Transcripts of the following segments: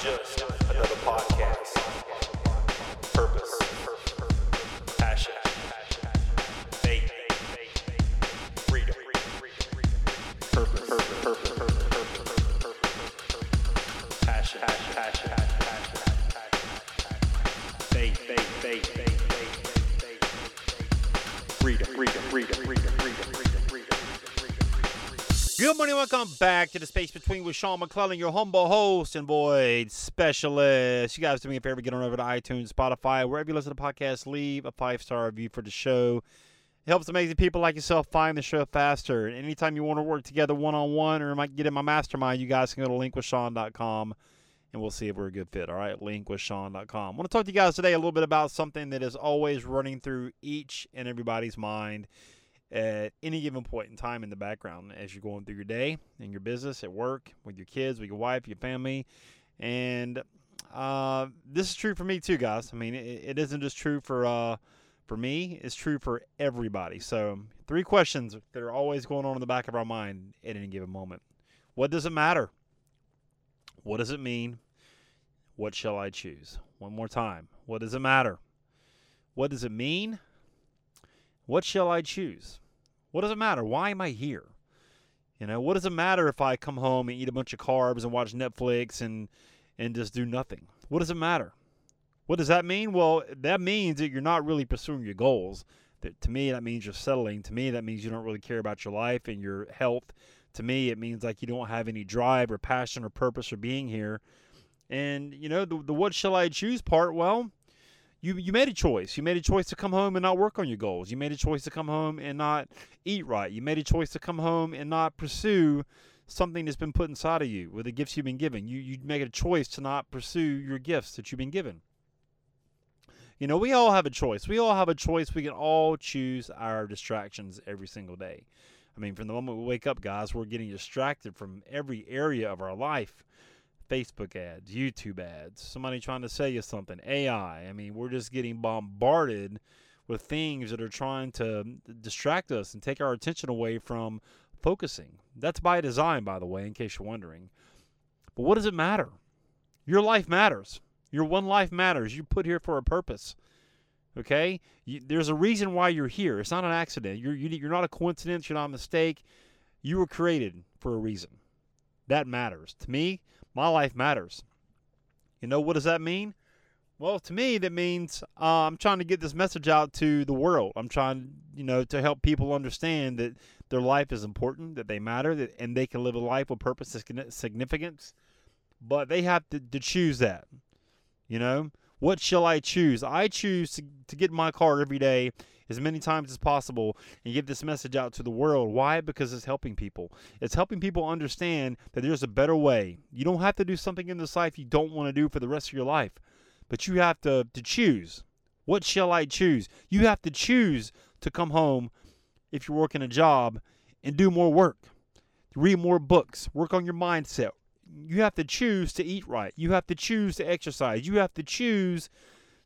just another podcast. Purpose, passion, faith, freedom. Purpose, purpose, purpose, purpose, passion, passion, faith, faith, faith, faith, faith, freedom, freedom, freedom, freedom, freedom. Good morning, welcome back to the Space Between with Sean McClellan, your humble host and void specialist. You guys do me a favor, get on over to iTunes, Spotify, wherever you listen to podcasts, leave a five star review for the show. It helps amazing people like yourself find the show faster. And anytime you want to work together one on one or might get in my mastermind, you guys can go to linkwithsean.com and we'll see if we're a good fit. All right, linkwithsean.com. I want to talk to you guys today a little bit about something that is always running through each and everybody's mind at any given point in time in the background as you're going through your day in your business, at work, with your kids, with your wife, your family. And uh, this is true for me too, guys. I mean, it, it isn't just true for uh, for me; it's true for everybody. So, three questions that are always going on in the back of our mind at any given moment: What does it matter? What does it mean? What shall I choose? One more time. What does it matter? What does it mean? What shall I choose? What does it matter? Why am I here? You know, what does it matter if I come home and eat a bunch of carbs and watch Netflix and and just do nothing? What does it matter? What does that mean? Well, that means that you're not really pursuing your goals. That to me that means you're settling. To me that means you don't really care about your life and your health. To me it means like you don't have any drive or passion or purpose for being here. And you know, the, the what shall I choose part, well, you you made a choice. You made a choice to come home and not work on your goals. You made a choice to come home and not eat right. You made a choice to come home and not pursue something that's been put inside of you with the gifts you've been given. You you make a choice to not pursue your gifts that you've been given. You know, we all have a choice. We all have a choice. We can all choose our distractions every single day. I mean, from the moment we wake up, guys, we're getting distracted from every area of our life. Facebook ads, YouTube ads, somebody trying to sell you something, AI. I mean, we're just getting bombarded with things that are trying to distract us and take our attention away from focusing. That's by design, by the way, in case you're wondering. But what does it matter? Your life matters. Your one life matters. You're put here for a purpose. Okay? You, there's a reason why you're here. It's not an accident. You're, you, you're not a coincidence. You're not a mistake. You were created for a reason. That matters. To me, my life matters. You know, what does that mean? Well, to me, that means uh, I'm trying to get this message out to the world. I'm trying, you know, to help people understand that their life is important, that they matter, that, and they can live a life with purpose and significance. But they have to, to choose that. You know, what shall I choose? I choose to, to get in my car every day as many times as possible and get this message out to the world. Why? Because it's helping people. It's helping people understand that there's a better way. You don't have to do something in this life you don't want to do for the rest of your life, but you have to, to choose. What shall I choose? You have to choose to come home if you're working a job and do more work, read more books, work on your mindset, you have to choose to eat right. You have to choose to exercise. You have to choose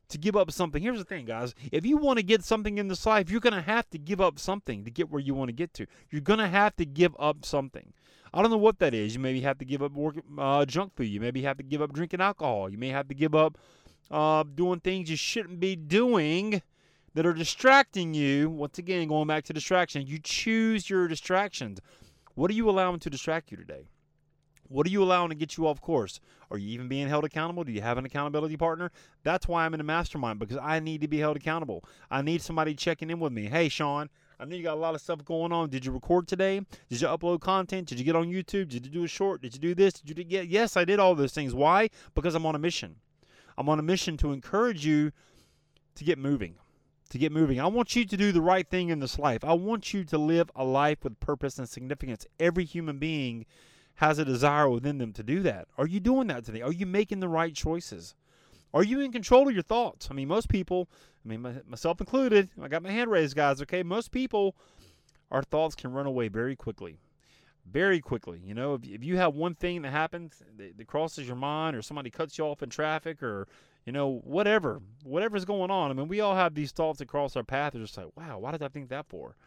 to give up something. Here's the thing, guys. If you want to get something in this life, you're going to have to give up something to get where you want to get to. You're going to have to give up something. I don't know what that is. You maybe have to give up work, uh, junk food. You maybe have to give up drinking alcohol. You may have to give up uh, doing things you shouldn't be doing that are distracting you. Once again, going back to distraction, you choose your distractions. What are you allowing to distract you today? What are you allowing to get you off course? Are you even being held accountable? Do you have an accountability partner? That's why I'm in a mastermind because I need to be held accountable. I need somebody checking in with me. Hey, Sean, I know you got a lot of stuff going on. Did you record today? Did you upload content? Did you get on YouTube? Did you do a short? Did you do this? Did you get? yes, I did all those things. Why? Because I'm on a mission. I'm on a mission to encourage you to get moving. To get moving. I want you to do the right thing in this life. I want you to live a life with purpose and significance. Every human being has a desire within them to do that. Are you doing that today? Are you making the right choices? Are you in control of your thoughts? I mean, most people, I mean, myself included, I got my hand raised, guys, okay? Most people, our thoughts can run away very quickly. Very quickly. You know, if, if you have one thing that happens that, that crosses your mind, or somebody cuts you off in traffic, or, you know, whatever, whatever's going on, I mean, we all have these thoughts that cross our path. They're just like, wow, why did I think that for?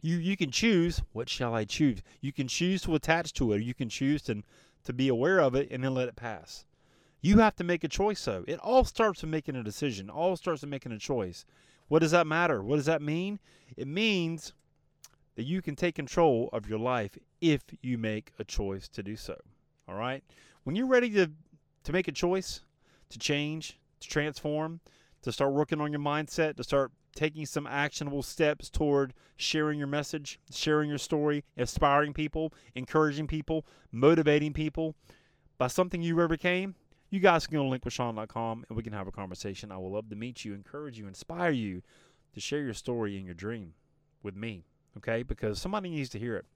You you can choose what shall I choose. You can choose to attach to it. Or you can choose to to be aware of it and then let it pass. You have to make a choice, though. It all starts with making a decision. All starts with making a choice. What does that matter? What does that mean? It means that you can take control of your life if you make a choice to do so. All right? When you're ready to to make a choice, to change, to transform, to start working on your mindset, to start taking some actionable steps toward sharing your message, sharing your story, inspiring people, encouraging people, motivating people by something you ever became, you guys can go to linkwithsean.com and we can have a conversation. I would love to meet you, encourage you, inspire you to share your story and your dream with me, okay? Because somebody needs to hear it.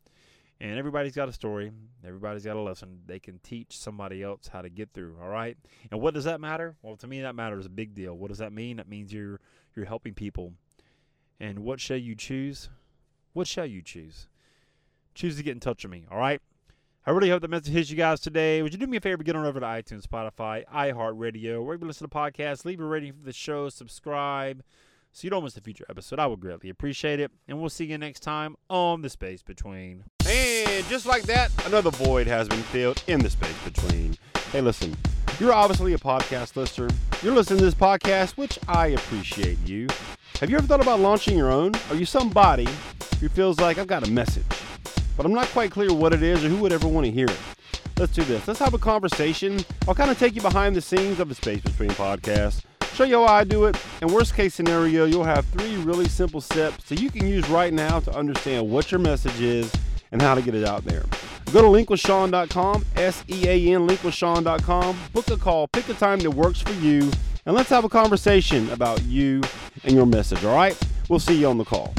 And everybody's got a story. Everybody's got a lesson. They can teach somebody else how to get through. All right. And what does that matter? Well, to me, that matters a big deal. What does that mean? That means you're you're helping people. And what shall you choose? What shall you choose? Choose to get in touch with me. All right. I really hope that message hits you guys today. Would you do me a favor? Get on over to iTunes, Spotify, iHeartRadio, wherever you listen to podcasts. Leave a rating for the show. Subscribe so you don't miss a future episode. I would greatly appreciate it. And we'll see you next time on The Space Between. And just like that, another void has been filled in the space between. Hey, listen, you're obviously a podcast listener. You're listening to this podcast, which I appreciate you. Have you ever thought about launching your own? Are you somebody who feels like I've got a message, but I'm not quite clear what it is or who would ever want to hear it? Let's do this. Let's have a conversation. I'll kind of take you behind the scenes of the Space Between podcast show you how I do it. And worst case scenario, you'll have three really simple steps that you can use right now to understand what your message is and how to get it out there. Go to linkwithsean.com, S-E-A-N, linkwithsean.com. Book a call, pick a time that works for you, and let's have a conversation about you and your message, all right? We'll see you on the call.